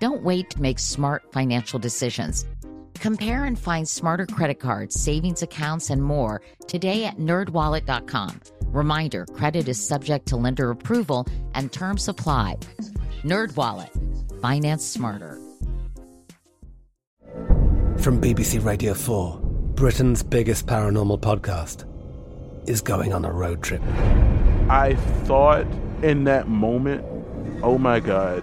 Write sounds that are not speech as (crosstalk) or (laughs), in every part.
Don't wait to make smart financial decisions. Compare and find smarter credit cards, savings accounts, and more today at nerdwallet.com. Reminder credit is subject to lender approval and terms apply. NerdWallet, finance smarter. From BBC Radio 4, Britain's biggest paranormal podcast is going on a road trip. I thought in that moment, oh my God,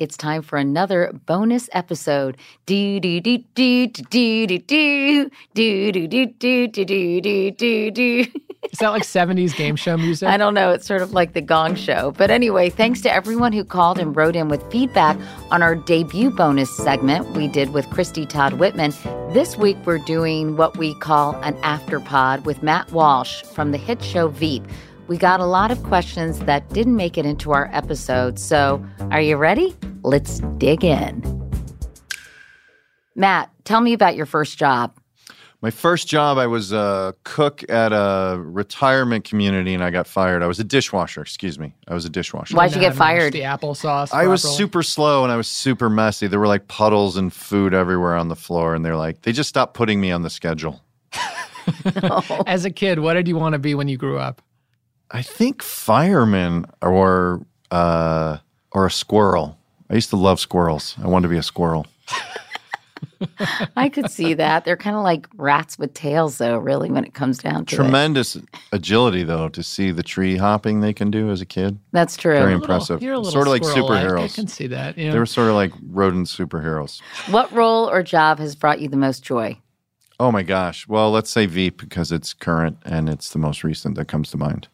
It's time for another bonus episode. Do do do do do do do do do do do do do do. Is that like 70s game show music? I don't know. It's sort of like the gong show. But anyway, thanks to everyone who called and wrote in with feedback on our debut bonus segment we did with Christie Todd Whitman. This week, we're doing what we call an afterpod with Matt Walsh from the hit show Veep. We got a lot of questions that didn't make it into our episode. So, are you ready? Let's dig in. Matt, tell me about your first job. My first job, I was a cook at a retirement community and I got fired. I was a dishwasher, excuse me. I was a dishwasher. Why'd you get fired? The applesauce. I was super slow and I was super messy. There were like puddles and food everywhere on the floor. And they're like, they just stopped putting me on the schedule. (laughs) (laughs) As a kid, what did you want to be when you grew up? I think fireman or uh, or a squirrel. I used to love squirrels. I wanted to be a squirrel. I could see that. They're kind of like rats with tails, though, really, when it comes down to it. Tremendous agility, though, to see the tree hopping they can do as a kid. That's true. Very You're little- impressive. you're a little sort of like squirrel-like. superheroes. I can see that. Yeah. They were sort of like rodent superheroes. What role or job has brought you the most joy? Oh my gosh. Well, let's say Veep because it's current and it's the most recent that comes to mind.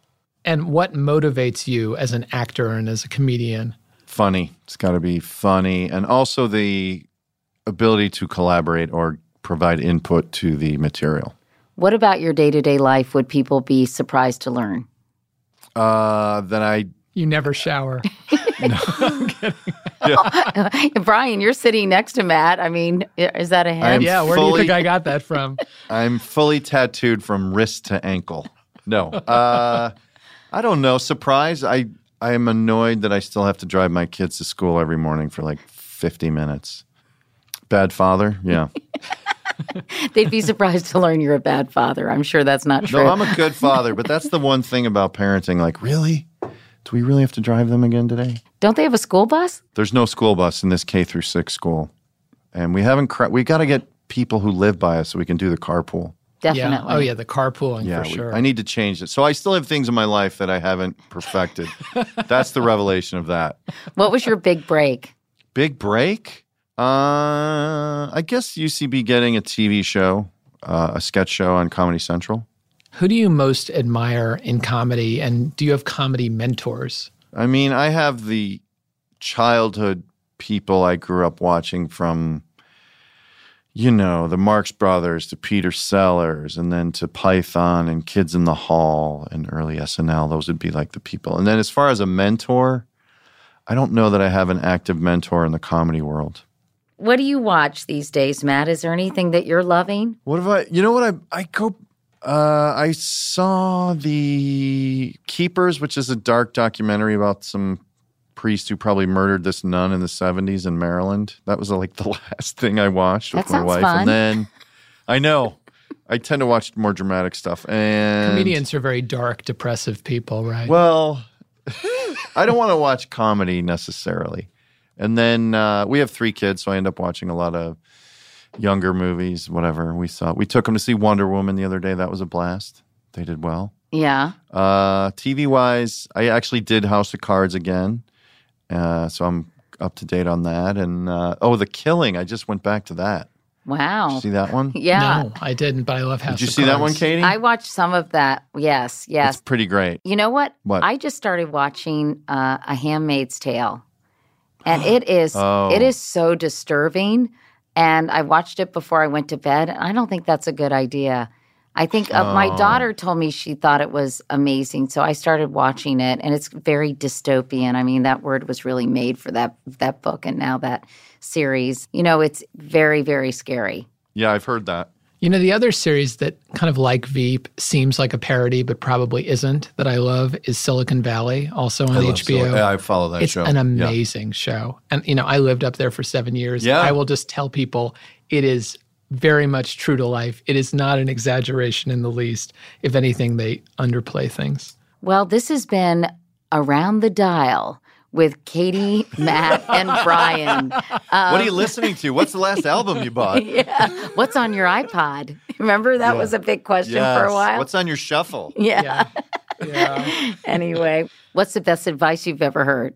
And what motivates you as an actor and as a comedian? Funny. It's got to be funny. And also the ability to collaborate or provide input to the material. What about your day to day life would people be surprised to learn? Uh, then I, You never shower. (laughs) no i'm (laughs) kidding Brian, you're sitting next to Matt. I mean, is that a hint? I'm yeah, where do you think I got that from? (laughs) I'm fully tattooed from wrist to ankle. No. Uh, I don't know. Surprise. I, I am annoyed that I still have to drive my kids to school every morning for like 50 minutes. Bad father? Yeah. (laughs) They'd be surprised to learn you're a bad father. I'm sure that's not true. No, I'm a good father, but that's the one thing about parenting. Like, really? Do we really have to drive them again today? Don't they have a school bus? There's no school bus in this K through six school, and we haven't. Cra- we got to get people who live by us so we can do the carpool. Definitely. Yeah. Oh, yeah, the carpooling Yeah, for we- sure. I need to change it. So I still have things in my life that I haven't perfected. (laughs) That's the revelation of that. What was your big break? Big break. Uh, I guess UCB getting a TV show, uh, a sketch show on Comedy Central. Who do you most admire in comedy, and do you have comedy mentors? I mean, I have the childhood people I grew up watching from, you know, the Marx Brothers to Peter Sellers and then to Python and Kids in the Hall and early SNL. Those would be like the people. And then as far as a mentor, I don't know that I have an active mentor in the comedy world. What do you watch these days, Matt? Is there anything that you're loving? What have I, you know what, I, I go, uh, I saw the Keepers, which is a dark documentary about some priest who probably murdered this nun in the 70s in Maryland. That was like (laughs) the last thing I watched with That my wife. fun. And then I know I tend to watch more dramatic stuff. And Comedians are very dark, depressive people, right? Well, (laughs) I don't want to watch comedy necessarily. And then uh, we have three kids, so I end up watching a lot of younger movies, whatever. We saw we took them to see Wonder Woman the other day. That was a blast. They did well. Yeah. Uh, TV wise, I actually did House of Cards again, uh, so I'm up to date on that. And uh, oh, The Killing, I just went back to that. Wow. Did you see that one? (laughs) Yeah. No, I didn't, but I love House Did you of see that one, Katie? I watched some of that. Yes, yes. It's pretty great. You know what? What? I just started watching uh, A Handmaid's Tale, and it (gasps) is Oh. it is so disturbing. And I watched it before I went to bed. and I don't think that's a good idea. I think uh, my Oh. daughter told me she thought it was amazing, so I started watching it, and it's very dystopian. I mean, that word was really made for that that book, and now that series. You know, it's very very scary. Yeah, I've heard that. You know, the other series that kind of like Veep seems like a parody, but probably isn't, that I love is Silicon Valley, also on I HBO. Sil- I follow that it's show. an Yeah. amazing show. And, you know, I lived up there for seven years. Yeah. I will just tell people it is very much true to life. It is not an exaggeration in the least. If anything, they underplay things. Well, this has been Around the Dial with Katie, Matt, and Brian. what are you um, listening to? What's the last album you bought? (laughs) yeah. What's on your iPod? Remember that Yeah. was a big question for a while. What's on your shuffle? yeah. Yeah. (laughs) anyway, what's the best advice you've ever heard?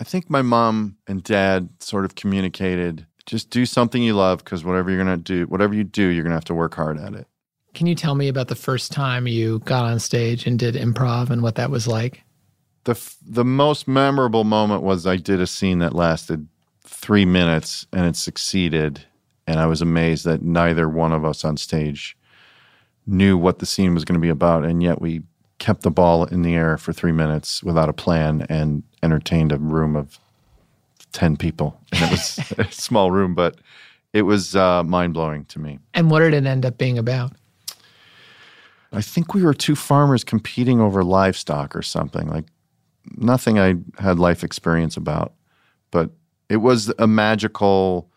I think my mom and dad sort of communicated just do something you love because whatever you're going to do, whatever you do, you're going to have to work hard at it. Can you tell me about the first time you got on stage and did improv and what that was like? The, f- the most memorable moment was I did a scene that lasted three minutes and it succeeded. And I was amazed that neither one of us on stage knew what the scene was going to be about. And yet we kept the ball in the air for three minutes without a plan and entertained a room of 10 people. And it was (laughs) a small room, but it was uh, mind blowing to me. And what did it end up being about? I think we were two farmers competing over livestock or something like nothing I had life experience about, but it was a magical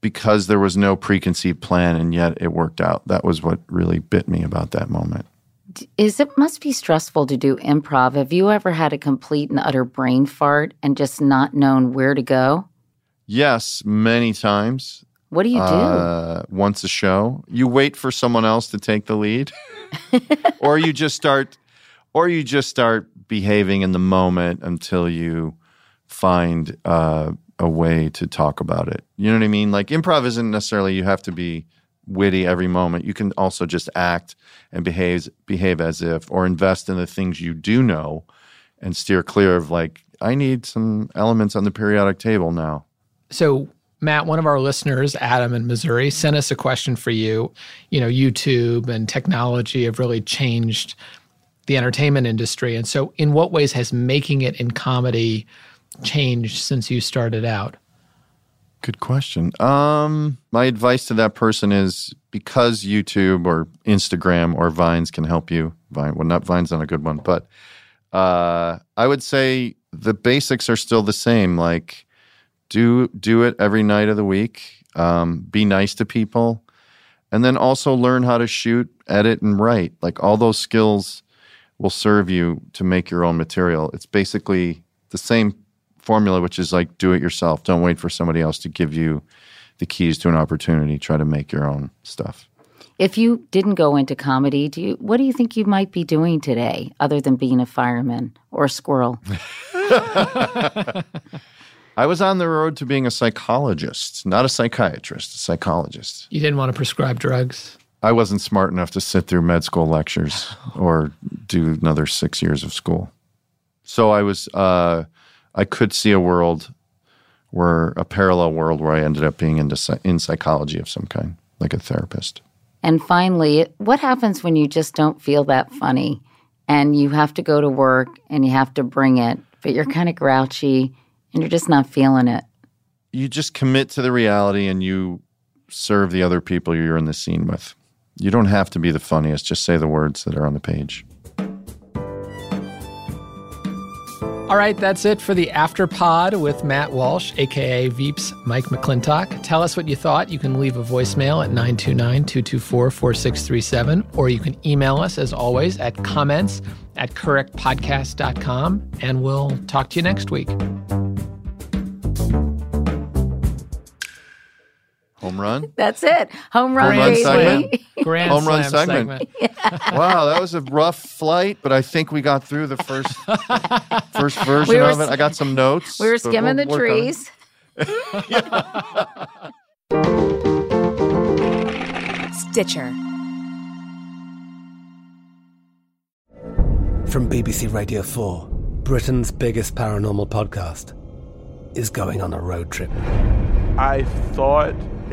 because there was no preconceived plan and yet it worked out. That was what really bit me about that moment. Is it must be stressful to do improv? Have you ever had a complete and utter brain fart and just not known where to go? Yes, many times. What do you do? Uh, once a show, you wait for someone else to take the lead, (laughs) or you just start, or you just start behaving in the moment until you find uh, a way to talk about it. You know what I mean? Like improv isn't necessarily you have to be witty every moment. You can also just act and behave behave as if, or invest in the things you do know, and steer clear of like I need some elements on the periodic table now. So, Matt, one of our listeners, Adam in Missouri, sent us a question for you. You know, YouTube and technology have really changed the entertainment industry. And so, in what ways has making it in comedy changed since you started out? Good question. Um, my advice to that person is because YouTube or Instagram or Vines can help you. Vine, well, not Vine's not a good one, but uh, I would say the basics are still the same. Like, do do it every night of the week. Um, be nice to people, and then also learn how to shoot, edit, and write. Like all those skills will serve you to make your own material. It's basically the same formula, which is like do it yourself. Don't wait for somebody else to give you the keys to an opportunity. Try to make your own stuff. If you didn't go into comedy, do you what do you think you might be doing today other than being a fireman or a squirrel? (laughs) (laughs) I was on the road to being a psychologist, not a psychiatrist, a psychologist. You didn't want to prescribe drugs. I wasn't smart enough to sit through med school lectures or do another six years of school. So I was, uh, I could see a world where a parallel world where I ended up being into in psychology of some kind, like a therapist. And finally, what happens when you just don't feel that funny and you have to go to work and you have to bring it, but you're kind of grouchy and you're just not feeling it? You just commit to the reality and you serve the other people you're in the scene with. You don't have to be the funniest, just say the words that are on the page. All right, that's it for the After Pod with Matt Walsh, aka Veeps Mike McLintock. Tell us what you thought. You can leave a voicemail at 929 224 4637, or you can email us as always at comments at couricpodcast.com, and we'll talk to you next week. Run. (laughs) That's it. Home run, Home run baby. segment. (laughs) Grand Home run slam segment. (laughs) wow, that was a rough flight, but I think we got through the first first version We of it. I got some notes. We were skimming we'll the work on it. trees. Stitcher. From BBC Radio 4, Britain's biggest paranormal podcast is going on a road trip. I thought